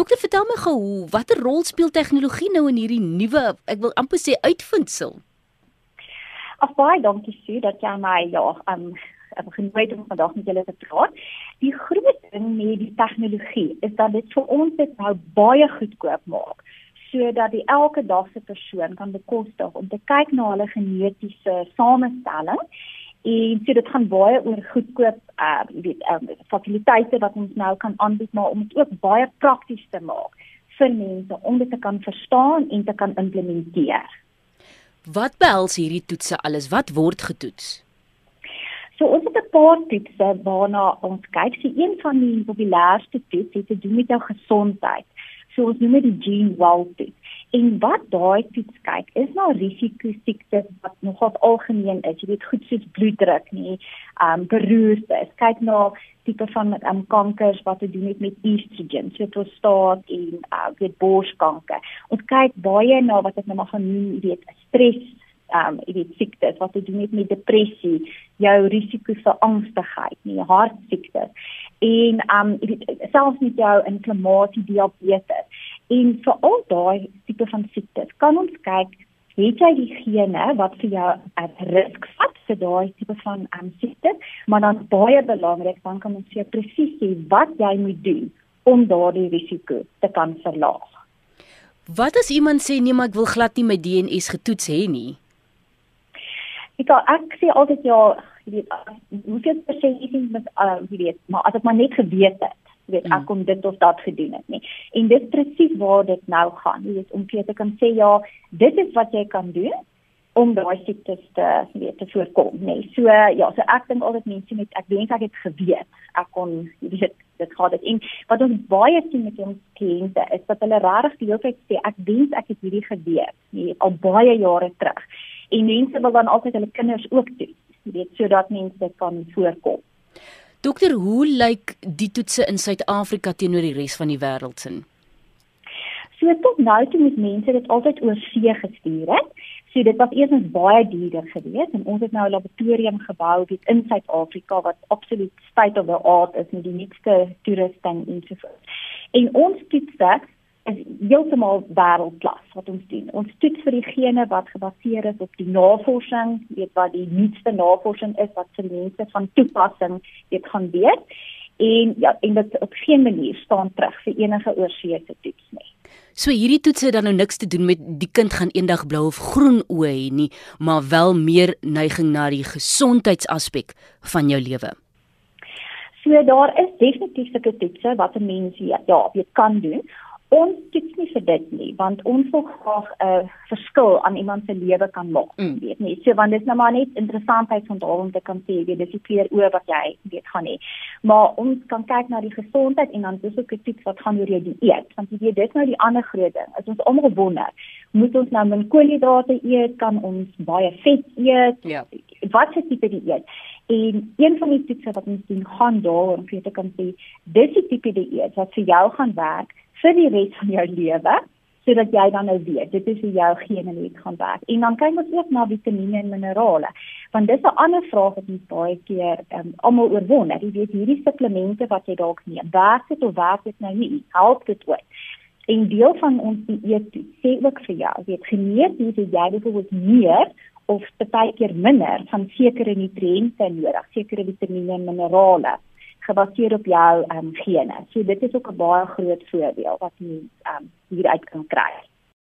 Dokter, vertel my gou, watter rol speel tegnologie nou in hierdie nuwe, ek wil amper sê uitvindsel? Ag baie dankie Sue dat jy my ja, um ek begin weet om vandag met julle te praat. Die groot ding met die tegnologie is dat dit vir ons dit nou baie goedkoop maak sodat die elke dag se persoon kan bekostig om te kyk na hulle genetiese samestelling en so dit gaan baie oor goedkoop uh jy weet um, fasiliteite wat ons nou kan aanbied maar om dit ook baie prakties te maak vir mense om dit te kan verstaan en te kan implementeer. Wat behels hierdie toetse alles? Wat word getoets? So ons het 'n paar toetse waarna ons kyk. So een van die populairste toets het te doen met jou gesondheid. So ons noem dit die Gene Wall toets. En wat daai toets kyk is na risiko siektes wat nogal algemeen is. Jy weet goed soos bloeddruk nie, ehm um, beroerte. Kyk na tipe van um, kankers wat te doen het met estrogen, so prostaat en uh weet borskanker. Ons kyk baie na wat ek nou maar genoem, jy weet, stres ehm um, jy weet siektes wat te doen het met depressie, jou risiko vir angstigheid, nie hartsiektes en ehm um, jy weet selfs met jou inflammasie, diabetes. En vir al daai tipe van siektes kan ons kyk het jy die gene wat vir jou 'n risiko vat vir daai tipe van ehm um, siekte, maar dan baie belangrik dan kan ons sê presies wat jy moet doen om daardie risiko te kan verlaag. Wat as iemand sê nee maar ek wil glad nie my DNS getoets hê nie? Ek ek sê altyd ja, jy weet, hoeveel persent met uh jy weet, maar as ek maar net geweet het, weet, ek kom dit of dat gedoen het nie. En dit presies waar dit nou gaan. Jy weet, om vir te kan sê ja, dit is wat jy kan doen om daai siektes te weet te voorkom, nê. Nee. So ja, so ek dink altyd mense met ek dink ek het geweet. Ek kon weet dit gaan dit en wat ons baie sien met ons kliënte is dat hulle regtig die hele tyd sê ek dink ek het hierdie geweet, nie al baie jare terug en mense wil dan altyd hulle kinders ook doen, weet, sodat mense kan voorkom. Dokter, hoe lyk die toetse in Suid-Afrika teenoor die res van die wêreld sin? So tot nou toe moet mense dit altyd oor see gestuur het. So dit was eers baie duurder geweest en ons het nou 'n laboratorium gebou dit in Suid-Afrika wat absoluut state of the art is met die nuutste toerusting en so voort. En ons toetse is heeltemal wêreldklas wat ons doen. Ons toets vir diegene wat gebaseer is op die navorsing, weet wat die nuutste navorsing is wat vir mense van toepassing weet gaan weet. En ja, en dit op geen manier staan terug vir enige oorseese toets nie. So hierdie toets het dan nou niks te doen met die kind gaan eendag blou of groen oë hê nie, maar wel meer neiging na die gesondheidsaspek van jou lewe. So daar is definitief sulke toetse wat 'n mens ja, weet kan doen ons toets nie vir dit nie want ons wil graag 'n uh, verskil aan iemand se lewe kan maak mm. weet nie. So want dit is nou maar net interessantheid van daar om te kan sê weet dis die kleur oor wat jy weet gaan hê. Maar ons kan kyk na die gesondheid en dan dis ook 'n toets wat gaan oor jou dieet want jy weet dis nou die ander groot ding. As ons almal wonder moet ons nou min koolhidrate eet? Kan ons baie vet eet? Ja. Wat is tipe dieet en een van die toetse wat ons doen gaan daaroor om te kan sê dis die tipe dieet wat vir jou gaan werk vir die res van jou lewe sodat jy dan nou weet dit is hoe jou gene net gaan werk. En dan kyk ons ook na vitamiene en minerale. Want dis 'n ander vraag wat ons baie keer um, almal oorwonder. Jy weet hierdie supplemente wat jy dalk neem, werk dit of werk dit nou nie? Help dit ooit? En deel van ons dieet sê ook vir jou, weet genees jy jy byvoorbeeld meer of baie keer minder van sekere nutriënte nodig, sekere vitamiene en minerale gebaseer op jou ehm um, gene. So dit is ook 'n baie groot voordeel wat jy ehm um, hieruit kan kry.